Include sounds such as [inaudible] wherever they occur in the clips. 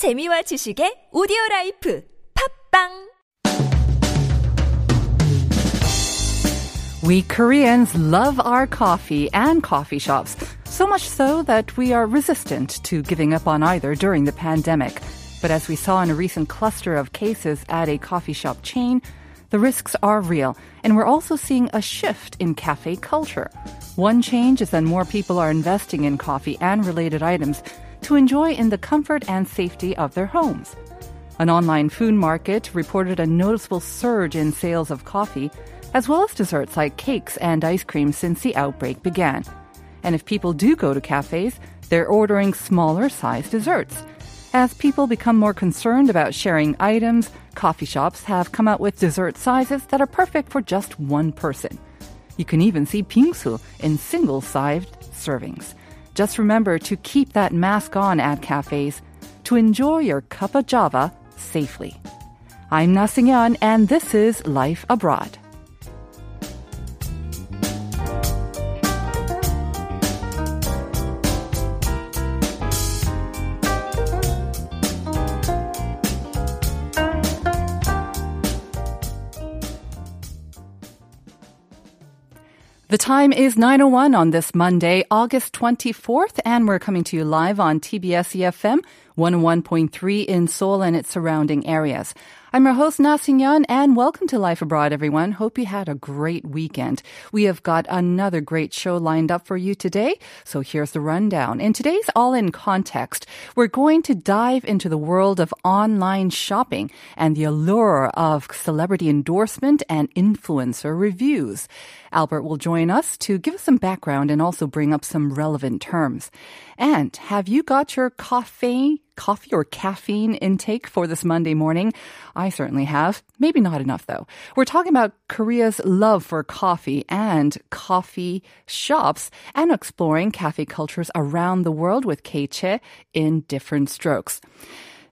재미와 지식의 오디오 라이프 팝빵 We Koreans love our coffee and coffee shops, so much so that we are resistant to giving up on either during the pandemic. But as we saw in a recent cluster of cases at a coffee shop chain, the risks are real, and we're also seeing a shift in cafe culture. One change is that more people are investing in coffee and related items to enjoy in the comfort and safety of their homes. An online food market reported a noticeable surge in sales of coffee, as well as desserts like cakes and ice cream since the outbreak began. And if people do go to cafes, they're ordering smaller sized desserts. As people become more concerned about sharing items, coffee shops have come out with dessert sizes that are perfect for just one person. You can even see bingsu in single-sized servings. Just remember to keep that mask on at cafes to enjoy your cup of java safely. I'm Nasingyan and this is Life Abroad. Time is 9.01 on this Monday, August 24th, and we're coming to you live on TBS EFM 101.3 in Seoul and its surrounding areas. I'm your host, Na Sing-yeon, and welcome to Life Abroad, everyone. Hope you had a great weekend. We have got another great show lined up for you today, so here's the rundown. In today's All in Context, we're going to dive into the world of online shopping and the allure of celebrity endorsement and influencer reviews. Albert will join us to give us some background and also bring up some relevant terms. And have you got your coffee, coffee or caffeine intake for this Monday morning? I certainly have. Maybe not enough though. We're talking about Korea's love for coffee and coffee shops and exploring cafe cultures around the world with Keiche in different strokes.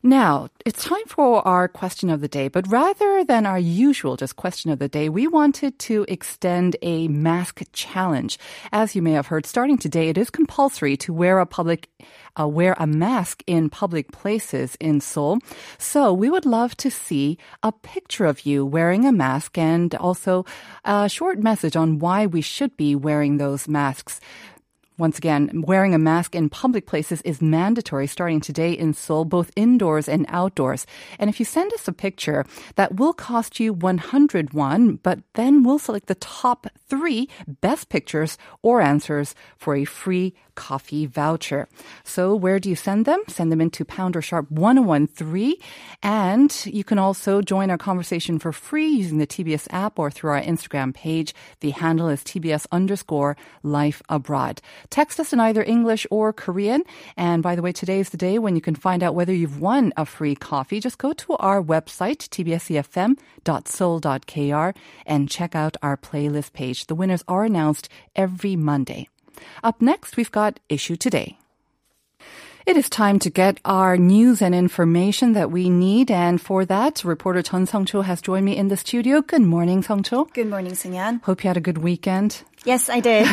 Now, it's time for our question of the day, but rather than our usual just question of the day, we wanted to extend a mask challenge. As you may have heard, starting today, it is compulsory to wear a public uh, wear a mask in public places in Seoul. So we would love to see a picture of you wearing a mask and also a short message on why we should be wearing those masks. Once again, wearing a mask in public places is mandatory starting today in Seoul, both indoors and outdoors. And if you send us a picture, that will cost you 100 won, but then we'll select the top three best pictures or answers for a free coffee voucher. So where do you send them? Send them into pounder sharp 1013. And you can also join our conversation for free using the TBS app or through our Instagram page. The handle is TBS underscore life abroad. Text us in either English or Korean. And by the way, today is the day when you can find out whether you've won a free coffee. Just go to our website, tbsefm.seoul.kr and check out our playlist page. The winners are announced every Monday. Up next, we've got Issue Today. It is time to get our news and information that we need. And for that, reporter Chun Song-cho has joined me in the studio. Good morning, Song-cho. Good morning, Singyan. Hope you had a good weekend. Yes, I did.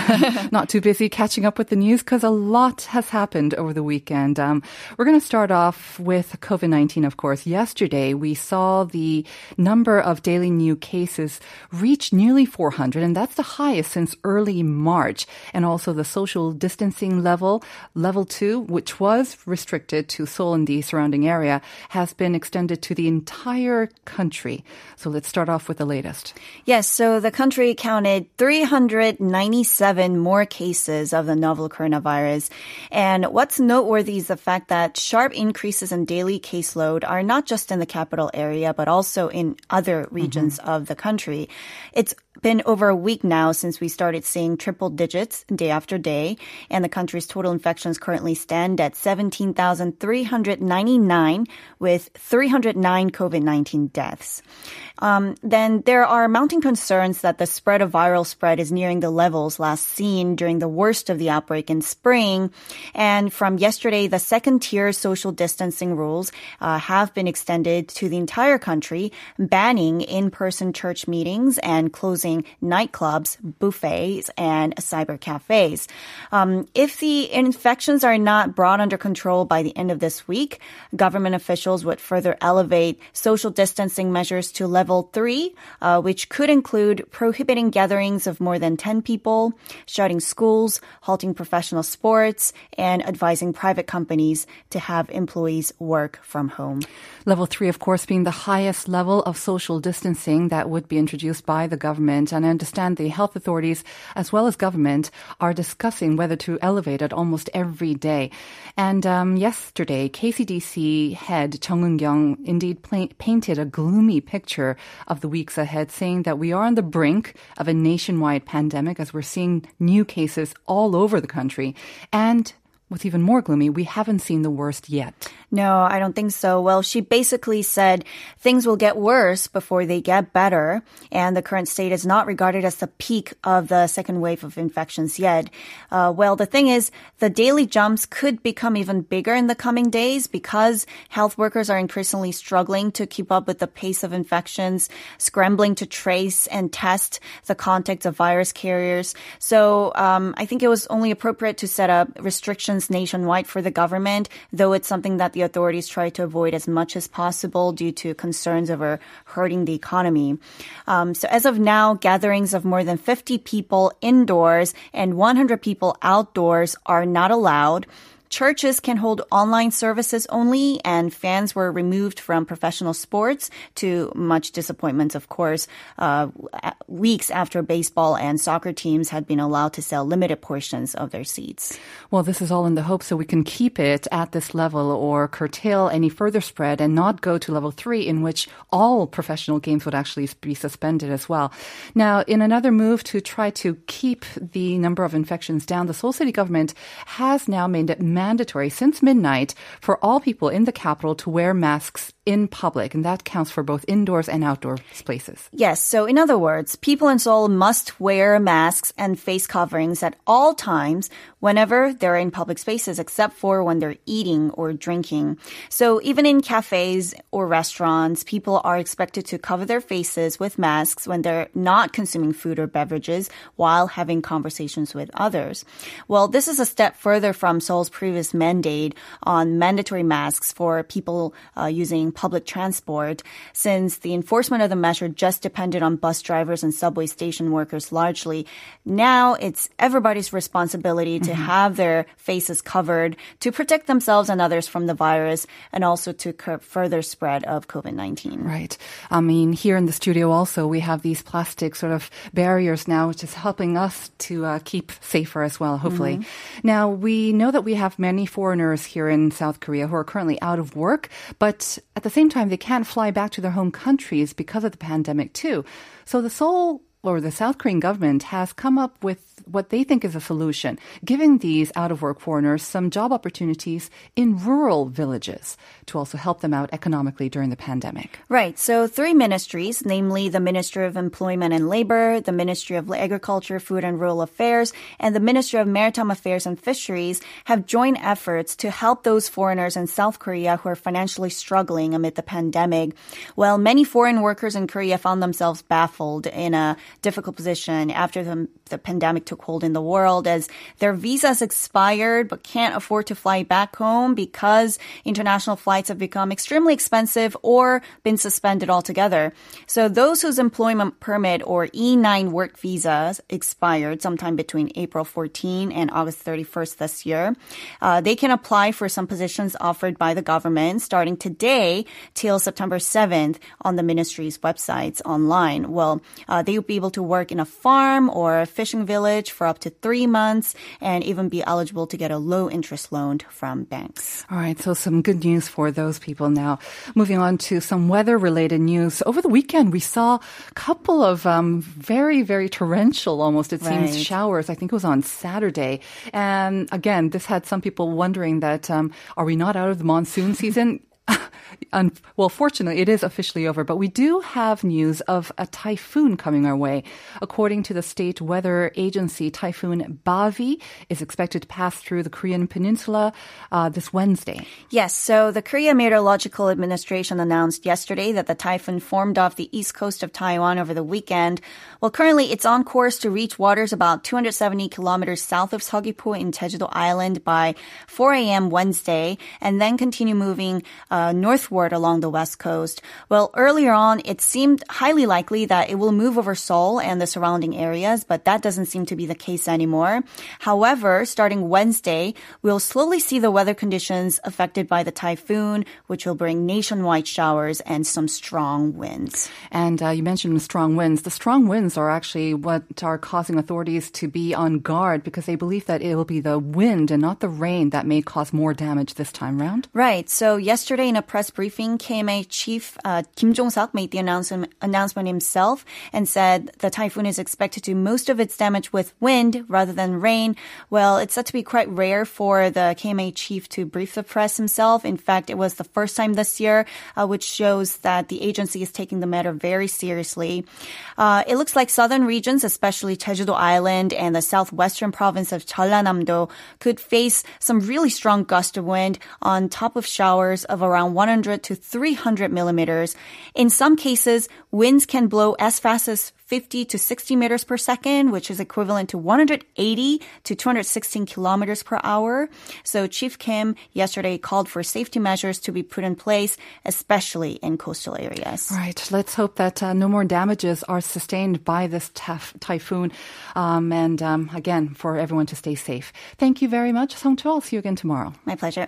[laughs] Not too busy catching up with the news because a lot has happened over the weekend. Um, we're going to start off with COVID 19, of course. Yesterday, we saw the number of daily new cases reach nearly 400, and that's the highest since early March. And also the social distancing level, level two, which was restricted to Seoul and the surrounding area, has been extended to the entire country. So let's start off with the latest. Yes, so the country counted 300. 97 more cases of the novel coronavirus. And what's noteworthy is the fact that sharp increases in daily caseload are not just in the capital area, but also in other regions mm-hmm. of the country. It's been over a week now since we started seeing triple digits day after day, and the country's total infections currently stand at 17,399 with 309 COVID-19 deaths. Um, then there are mounting concerns that the spread of viral spread is nearing the levels last seen during the worst of the outbreak in spring. And from yesterday, the second tier social distancing rules uh, have been extended to the entire country, banning in-person church meetings and closing nightclubs, buffets, and cyber cafes. Um, if the infections are not brought under control by the end of this week, government officials would further elevate social distancing measures to level three, uh, which could include prohibiting gatherings of more than 10 people, shutting schools, halting professional sports, and advising private companies to have employees work from home. Level three, of course, being the highest level of social distancing that would be introduced by the government. And I understand the health authorities, as well as government, are discussing whether to elevate it almost every day. And um, yesterday, KCDC head Chung Eun-kyung indeed painted a gloomy picture of the weeks ahead, saying that we are on the brink of a nationwide pandemic as we're seeing new cases all over the country. And what's even more gloomy, we haven't seen the worst yet. No, I don't think so. Well, she basically said things will get worse before they get better, and the current state is not regarded as the peak of the second wave of infections yet. Uh, well, the thing is, the daily jumps could become even bigger in the coming days because health workers are increasingly struggling to keep up with the pace of infections, scrambling to trace and test the contacts of virus carriers. So um, I think it was only appropriate to set up restrictions nationwide for the government, though it's something that the authorities try to avoid as much as possible due to concerns over hurting the economy. Um, so as of now, gatherings of more than 50 people indoors and 100 people outdoors are not allowed. Churches can hold online services only, and fans were removed from professional sports to much disappointment, of course, uh, weeks after baseball and soccer teams had been allowed to sell limited portions of their seats. Well, this is all in the hope so we can keep it at this level or curtail any further spread and not go to level three, in which all professional games would actually be suspended as well. Now, in another move to try to keep the number of infections down, the Seoul City government has now made it mandatory since midnight for all people in the capital to wear masks in public, and that counts for both indoors and outdoor places. Yes. So, in other words, people in Seoul must wear masks and face coverings at all times whenever they're in public spaces, except for when they're eating or drinking. So, even in cafes or restaurants, people are expected to cover their faces with masks when they're not consuming food or beverages while having conversations with others. Well, this is a step further from Seoul's previous mandate on mandatory masks for people uh, using public transport, since the enforcement of the measure just depended on bus drivers and subway station workers largely. Now it's everybody's responsibility to mm-hmm. have their faces covered to protect themselves and others from the virus and also to curb further spread of COVID-19. Right. I mean, here in the studio also, we have these plastic sort of barriers now, which is helping us to uh, keep safer as well, hopefully. Mm-hmm. Now, we know that we have many foreigners here in South Korea who are currently out of work, but at the same time, they can't fly back to their home countries because of the pandemic too. So the Seoul or the South Korean government has come up with what they think is a solution, giving these out of work foreigners some job opportunities in rural villages to also help them out economically during the pandemic. Right. So, three ministries, namely the Ministry of Employment and Labor, the Ministry of Agriculture, Food and Rural Affairs, and the Ministry of Maritime Affairs and Fisheries, have joined efforts to help those foreigners in South Korea who are financially struggling amid the pandemic. Well, many foreign workers in Korea found themselves baffled in a difficult position after the, the pandemic took hold in the world as their visas expired but can't afford to fly back home because international flights have become extremely expensive or been suspended altogether. So those whose employment permit or E9 work visas expired sometime between April 14 and August 31st this year, uh, they can apply for some positions offered by the government starting today till September 7th on the ministry's websites online. Well, uh, they will be able to work in a farm or a fishing village college for up to three months and even be eligible to get a low interest loan from banks. All right, so some good news for those people now. Moving on to some weather related news. Over the weekend, we saw a couple of um, very, very torrential, almost it seems, right. showers. I think it was on Saturday. And again, this had some people wondering that um, are we not out of the monsoon season? [laughs] well, fortunately, it is officially over, but we do have news of a typhoon coming our way. According to the state weather agency, Typhoon Bavi is expected to pass through the Korean peninsula uh, this Wednesday. Yes, so the Korea Meteorological Administration announced yesterday that the typhoon formed off the east coast of Taiwan over the weekend. Well, currently it's on course to reach waters about 270 kilometers south of Seogwipo in Jeju-do Island by 4 a.m. Wednesday, and then continue moving uh, northward along the west coast. Well, earlier on, it seemed highly likely that it will move over Seoul and the surrounding areas, but that doesn't seem to be the case anymore. However, starting Wednesday, we'll slowly see the weather conditions affected by the typhoon, which will bring nationwide showers and some strong winds. And uh, you mentioned strong winds. The strong winds are actually what are causing authorities to be on guard because they believe that it will be the wind and not the rain that may cause more damage this time round. Right. So yesterday in a press briefing, KMA chief uh, Kim Jong-seok made the announcement, announcement himself and said the typhoon is expected to do most of its damage with wind rather than rain. Well, it's said to be quite rare for the KMA chief to brief the press himself. In fact, it was the first time this year, uh, which shows that the agency is taking the matter very seriously. Uh, it looks like southern regions, especially Jeju-do Island and the southwestern province of Jeollanam-do, could face some really strong gust of wind on top of showers of around 100 to 300 millimeters. In some cases, winds can blow as fast as 50 to 60 meters per second, which is equivalent to 180 to 216 kilometers per hour. So Chief Kim yesterday called for safety measures to be put in place, especially in coastal areas. Right. Let's hope that uh, no more damages are sustained by this taf- typhoon. Um, and um, again, for everyone to stay safe. Thank you very much, Song Cho. I'll see you again tomorrow. My pleasure.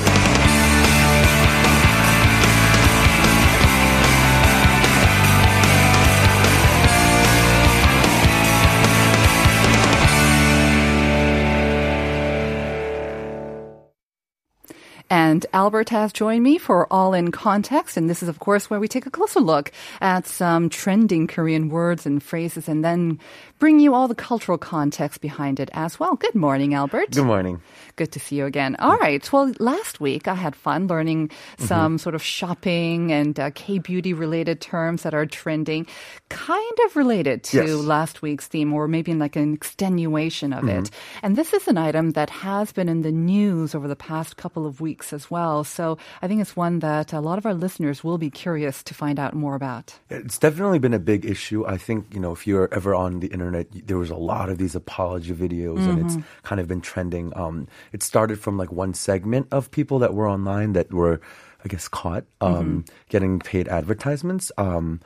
And Albert has joined me for All in Context. And this is, of course, where we take a closer look at some trending Korean words and phrases and then bring you all the cultural context behind it as well. Good morning, Albert. Good morning. Good to see you again. All right. Well, last week I had fun learning some sort of shopping and uh, K beauty related terms that are trending, kind of related to Yes. last week's theme, or maybe like an extenuation of it. And this is an item that has been in the news over the past couple of weeks as well. So I think it's one that a lot of our listeners will be curious to find out more about. It's definitely been a big issue. I think, you know, if you're ever on the internet, there was a lot of these apology videos and it's kind of been trending. Um, it started from like one segment of people that were online that were, I guess, caught um, getting paid advertisements. Um,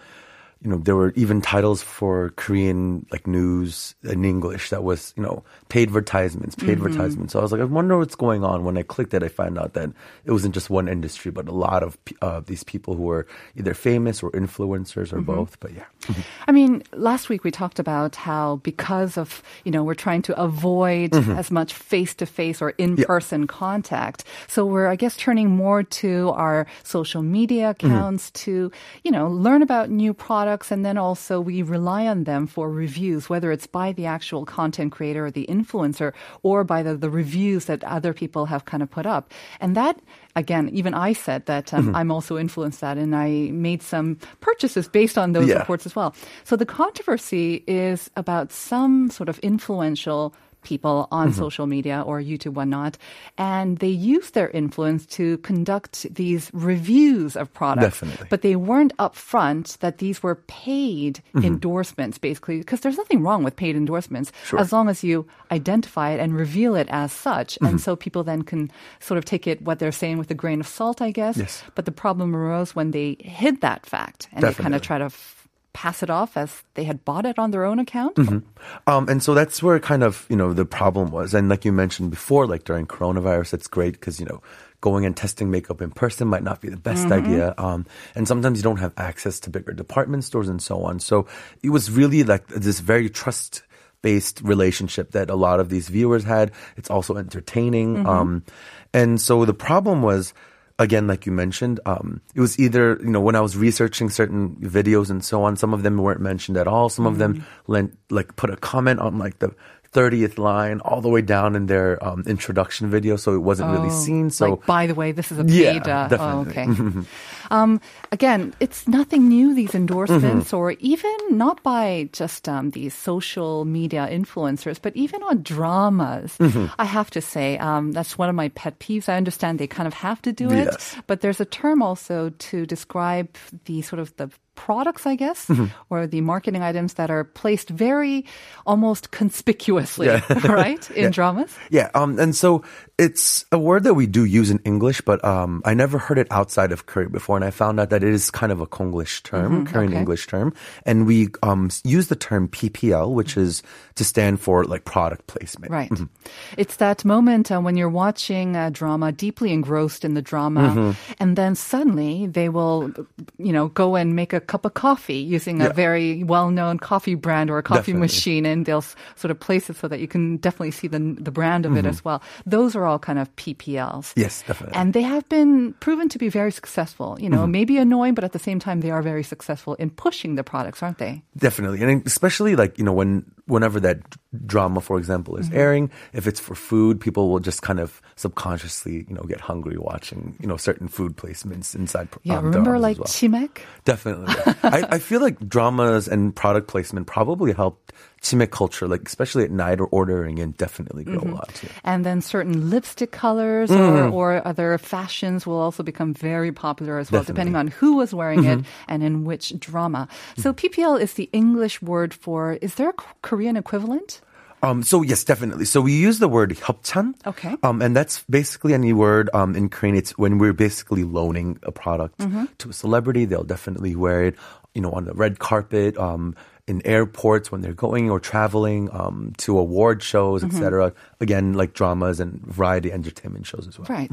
you know, there were even titles for Korean like news in English that was, you know, paid advertisements, paid mm-hmm. advertisements. So I was like, I wonder what's going on. When I clicked it, I found out that it wasn't just one industry, but a lot of uh, these people who were either famous or influencers or mm-hmm. both. But yeah, I mean, last week we talked about how because of, you know, we're trying to avoid mm-hmm. as much face to face or in person contact. So we're, I guess, turning more to our social media accounts to, you know, learn about new products. And then also we rely on them for reviews, whether it's by the actual content creator or the influencer or by the, the reviews that other people have kind of put up. And that, again, even I said that um, I'm also influenced that and I made some purchases based on those Yeah. reports as well. So the controversy is about some sort of influential people on Mm-hmm. social media or YouTube, whatnot, and they use their influence to conduct these reviews of products. Definitely. But they weren't upfront that these were paid Mm-hmm. endorsements, basically, because there's nothing wrong with paid endorsements as long as you identify it and reveal it as such. Mm-hmm. And so people then can sort of take it what they're saying with a grain of salt, I guess. Yes. But the problem arose when they hid that fact and they kind of try to pass it off as they had bought it on their own account. Um, and so that's where kind of, you know, the problem was. And like you mentioned before, like during coronavirus, it's great because, you know, going and testing makeup in person might not be the best idea. Um, and sometimes you don't have access to bigger department stores and so on. So it was really like this very trust based relationship that a lot of these viewers had. It's also entertaining. Um, and so the problem was, again, like you mentioned, um, it was either, you know, when I was researching certain videos and so on, some of them weren't mentioned at all. Some of them lent, like put a comment on like the 30th line all the way down in their um, introduction video. So it wasn't really Oh, seen. So like, by the way, this is a Yeah, paid. uh, oh, definitely. okay. [laughs] um, again, it's nothing new. These endorsements, Mm-hmm. or even not by just um, these social media influencers, but even on dramas. Mm-hmm. I have to say um, that's one of my pet peeves. I understand they kind of have to do it, but there's a term also to describe the sort of the products, I guess, Mm-hmm. or the marketing items that are placed very almost conspicuously, Yeah. [laughs] right, in dramas. Yeah, um, and so it's a word that we do use in English, but um, I never heard it outside of Korea before, and I found out that it is kind of a Konglish term, Korean okay. English term, and we um, use the term PPL, which is to stand for like product placement. Right. It's that moment uh, when you're watching a drama, deeply engrossed in the drama, Mm-hmm. and then suddenly they will, you know, go and make a cup of coffee using a very well-known coffee brand or a coffee Definitely. machine, and they'll s- sort of place it so that you can definitely see the the brand of it as well. Those are all kind of PPLs. Mm-hmm. Yes, definitely. And they have been proven to be very successful. You know, Mm-hmm. maybe annoying, but at the same time, they are very successful in pushing the products, aren't they? Definitely, and especially like you know when whenever that drama, for example, is airing, if it's for food, people will just kind of subconsciously you know get hungry watching you know certain food placements inside. Yeah, um, remember like well. Chimek? Definitely. I, I feel like dramas and product placement probably helped chimek culture, like especially at night or ordering and definitely grow Mm-hmm. a lot too. And then certain lipstick colors Mm. or, or other fashions will also become very popular as well, Definitely. Mm-hmm. depending on who was wearing it and in which drama. So PPL is the English word for, is there a Korean equivalent? Um, so yes, definitely. So we use the word 협찬. Okay. Um, and that's basically any word um, in Korean. It's when we're basically loaning a product Mm-hmm. to a celebrity. They'll definitely wear it, you know, on the red carpet. Um, in airports when they're going or traveling um, to award shows, Mm-hmm. etc. Again, like dramas and variety entertainment shows as well. Right.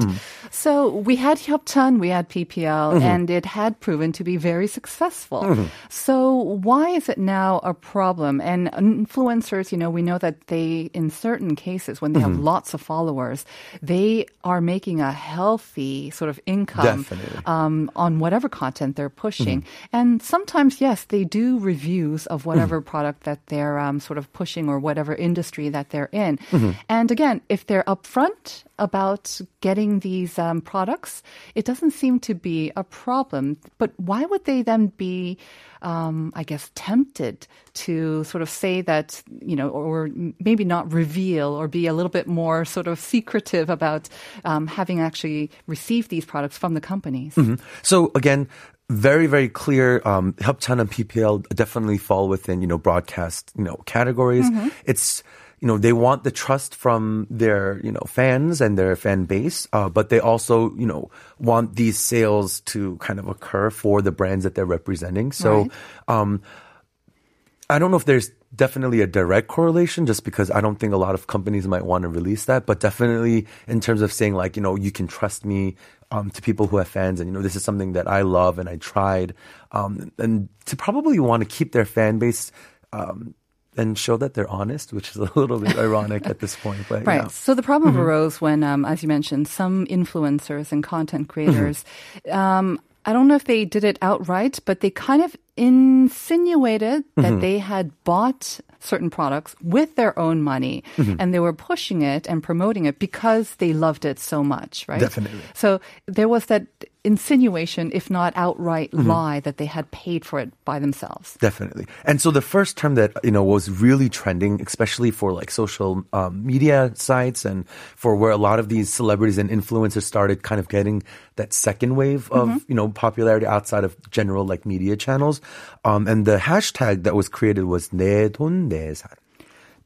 So we had Hyopchan, we had PPL, Mm-hmm. and it had proven to be very successful. So why is it now a problem? And influencers, you know, we know that they, in certain cases, when they have Mm-hmm. lots of followers, they are making a healthy sort of income um, on whatever content they're pushing. Mm-hmm. And sometimes, yes, they do reviews of whatever product that they're um, sort of pushing or whatever industry that they're in. Mm-hmm. And again, if they're upfront about getting these um, products, it doesn't seem to be a problem. But why would they then be, um, I guess, tempted to sort of say that, you know, or maybe not reveal or be a little bit more sort of secretive about um, having actually received these products from the companies? So again, very very clear. Um, 협찬 and PPL definitely fall within you know broadcast you know categories. It's you know they want the trust from their you know fans and their fan base, uh, but they also you know want these sales to kind of occur for the brands that they're representing. So. Um, I don't know if there's definitely a direct correlation just because I don't think a lot of companies might want to release that, but definitely in terms of saying like, you know, you can trust me um, to people who have fans and, you know, this is something that I love and I tried. Um, and to probably want to keep their fan base, um, and show that they're honest, which is a [laughs] little bit ironic at this point. But Right. yeah. So the problem Mm-hmm. arose when, um, as you mentioned, some influencers and content Mm-hmm. creators, um, I don't know if they did it outright, but they kind of insinuated Mm-hmm. that they had bought certain products with their own money Mm-hmm. and they were pushing it and promoting it because they loved it so much, right? Definitely. So there was that insinuation, if not outright Mm-hmm. lie, that they had paid for it by themselves. Definitely. And so the first term that, you know, was really trending, especially for like social um, media sites and for where a lot of these celebrities and influencers started kind of getting that second wave of, Mm-hmm. you know, popularity outside of general like media channels. Um, and the hashtag that was created was 내 돈, 내 산.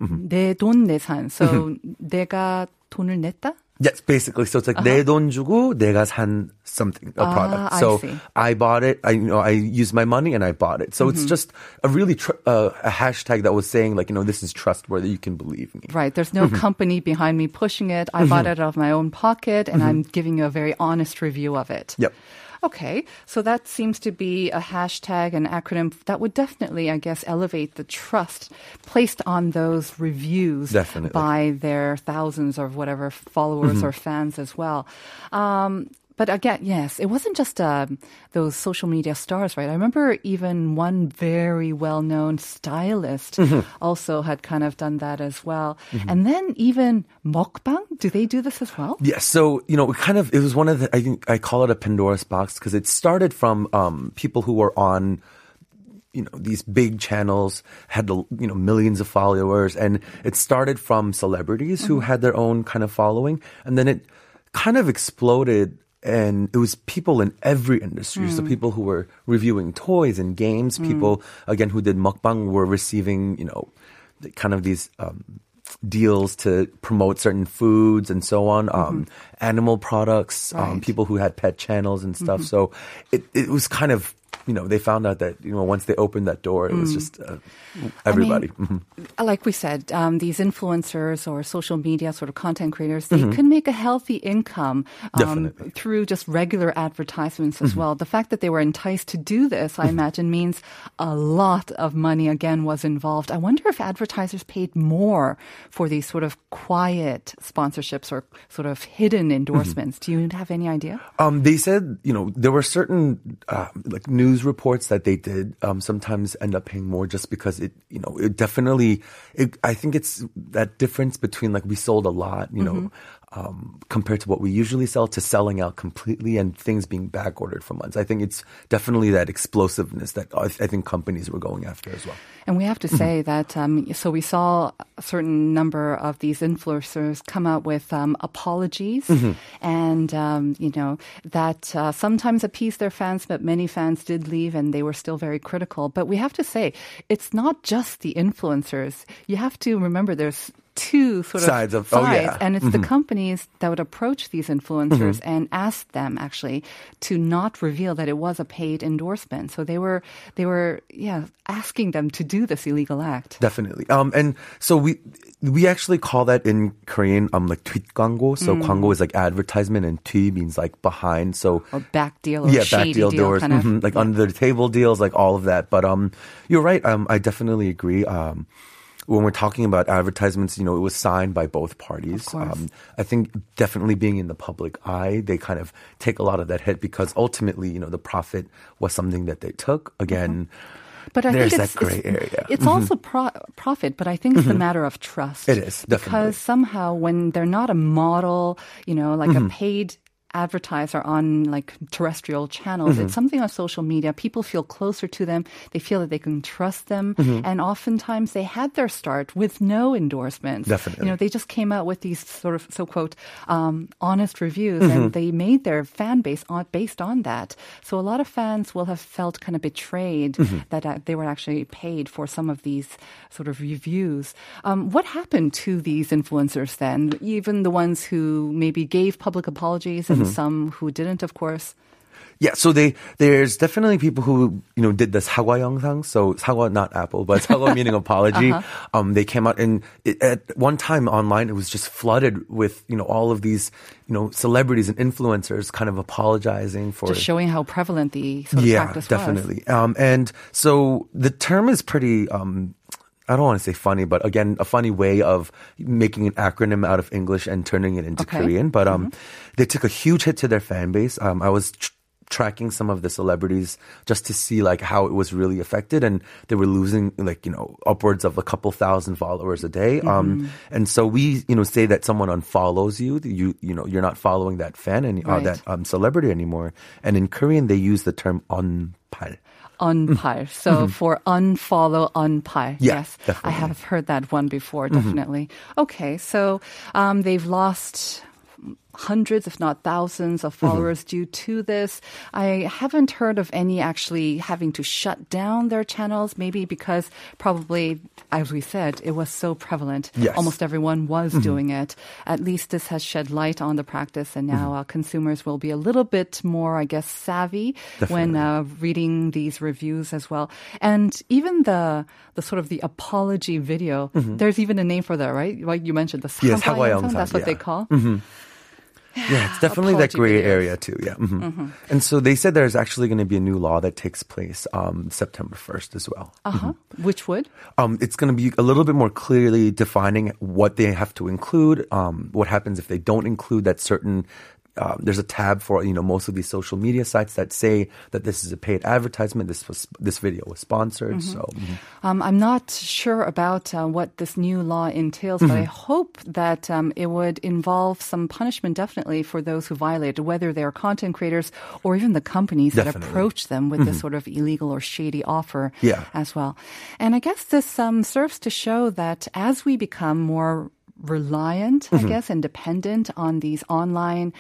내 돈 내산. So Mm-hmm. 내가 돈을 냈다? Yes, basically. So it's like 내 돈 주고 내가 산 something, a Uh-huh. Ah, product. I so see. I bought it. I, you know, I used my money and I bought it. So it's Mm-hmm. just a really tr- uh, a hashtag that was saying like, you know, this is trustworthy. You can believe me. Right. There's no Mm-hmm. company behind me pushing it. I bought it out of my own pocket and I'm giving you a very honest review of it. Yep. Okay, so that seems to be a hashtag, an acronym that would definitely, I guess, elevate the trust placed on those reviews Definitely. by their thousands of whatever followers or fans as well. Um, but again, yes, it wasn't just um, those social media stars, right? I remember even one very well-known stylist also had kind of done that as well. And then even mukbang, do they do this as well? Yes. So, you know, it kind of, it was one of the, I think I call it a Pandora's box because it started from um, people who were on, you know, these big channels, had, you know, millions of followers. And it started from celebrities who had their own kind of following. And then it kind of exploded. And it was people in every industry. So people who were reviewing toys and games, people, again, who did mukbang were receiving, you know, kind of these, um, deals to promote certain foods and so on, um, animal products, um, people who had pet channels and stuff. So it, it was kind of, you know, they found out that, you know, once they opened that door, it was just uh, everybody. Mhm. like we said, um, these influencers or social media sort of content creators, they can make a healthy income um, through just regular advertisements as well. The fact that they were enticed to do this, I imagine, means a lot of money again was involved. I wonder if advertisers paid more for these sort of quiet sponsorships or sort of hidden endorsements. Do you have any idea? Um, they said, you know, there were certain uh, like news reports that they did um, sometimes end up paying more just because it, you know, it definitely. It, I think it's that difference between like we sold a lot, you know, um, compared to what we usually sell to selling out completely and things being back ordered for months. I think it's definitely that explosiveness that I, I think companies were going after as well. And we have to say that, um, so we saw a certain number of these influencers come out with um, apologies, and um, you know that uh, sometimes appeased their fans, but many fans did leave, and they were still very critical. But we have to say, it's not just the influencers. You have to remember there's two sort of Sides of- oh, yeah. and it's the companies that would approach these influencers and ask them actually to not reveal that it was a paid endorsement. So they were they were yeah asking them to do this illegal act. Definitely. Um, and so we we actually call that in Korean um like 뒷광고. So 광고 is like advertisement, and 뒤 means like behind. So Or back deal or yeah, shady back deal, doors, kind of. mhm, like under the table deals, like all of that. But um, you're right. Um, I definitely agree. Um, when we're talking about advertisements, you know, it was signed by both parties. Um, I think definitely being in the public eye, they kind of take a lot of that hit because ultimately, you know, the profit was something that they took. Again, But I There's think that it's, gray area. It's Mhm. also pro- profit, but I think it's a matter of trust. It is, definitely. because somehow when they're not a model, you know, like Mm-hmm. a paid advertiser on like terrestrial channels, Mm-hmm. it's something on social media. People feel closer to them. They feel that they can trust them, Mm-hmm. and oftentimes they had their start with no endorsements. Definitely. you know, they just came out with these sort of so quote um, honest reviews, Mm-hmm. and they made their fan base on, based on that. So a lot of fans will have felt kind of betrayed Mm-hmm. that uh, they were actually paid for some of these sort of reviews. Um, what happened to these influencers then? Even the ones who maybe gave public apologies and some who didn't, of course. Yeah, so they there's definitely people who you know did this 사과 영상. So 사과 not apple, but 사과 meaning [laughs] apology. Um, they came out and it, at one time online it was just flooded with you know all of these you know celebrities and influencers kind of apologizing for Just showing how prevalent the sort of yeah, practice was. definitely. Um, and so the term is pretty. Um, I don't want to say funny, but again, a funny way of making an acronym out of English and turning it into Okay. Korean. But um, Mm-hmm. they took a huge hit to their fan base. Um, I was. Tr- tracking some of the celebrities just to see like how it was really affected and they were losing like you know upwards of a couple thousand followers a day Mm-hmm. um and so we you know say that someone unfollows you you you know you're not following that fan and uh, Right. that um, celebrity anymore and in korean they use the term unpal Unpile. So for unfollow. Mm-hmm. Yeah, yes. I definitely. Mm-hmm. have heard that one before, definitely. Okay. So um, they've lost hundreds, if not thousands, of mm-hmm. followers mm-hmm. due to this. I haven't heard of any actually having to shut down their channels, maybe because probably, as we said, it was so prevalent. Yes. Almost everyone was mm-hmm. doing it. At least this has shed light on the practice, and now mm-hmm. consumers will be a little bit more, I guess, savvy Definitely. when uh, reading these reviews as well. And even the the sort of the apology video, mm-hmm. there's even a name for that, right? Like you mentioned, the yes, that's what yeah. they call. Mm-hmm. Yeah, it's definitely that gray videos. area too. Yeah. mhm. And so they said there's actually going to be a new law that takes place um, September 1st as well. Uh-huh. Which would? Um, it's going to be a little bit more clearly defining what they have to include. Um, what happens if they don't include that certain. Um, there's a tab for you know most of these social media sites that say that this is a paid advertisement. This was this video was sponsored. So mhm. Um, I'm not sure about uh, what this new law entails, but I Mm-hmm. hope that um, it would involve some punishment definitely for those who violate, whether they're content creators or even the companies that Definitely. Mm-hmm. approach them with this sort of illegal or shady offer Yeah. as well. And I guess this um, serves to show that as we become more reliant, Mm-hmm. I guess, and dependent on these online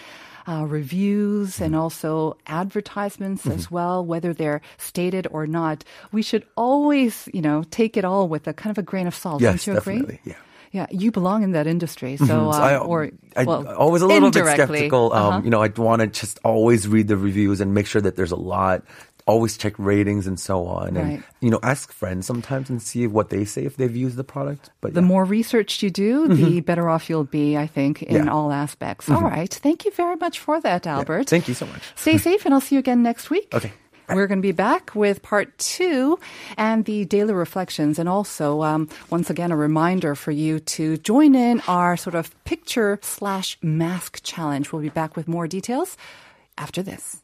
uh, reviews and Mm-hmm. also advertisements as well, whether they're stated or not, we should always, you know, take it all with a kind of a grain of salt. yes, Don't you agree? definitely. Yeah. Yeah, you belong in that industry, so, So uh, I, or I, well, always a little bit indirectly. skeptical. Um, Uh-huh. You know, I'd want to just always read the reviews and make sure that there's a lot. Always check ratings and so on, and Right. you know, ask friends sometimes and see what they say if they've used the product. But the yeah. more research you do, the better off you'll be, I think, in Yeah. all aspects. All right. Thank you very much for that, Albert. Thank you so much. Stay [laughs] safe, and I'll see you again next week. Okay. We're going to be back with part two and the daily reflections, and also, um, once again, a reminder for you to join in our sort of picture slash mask challenge. We'll be back with more details after this.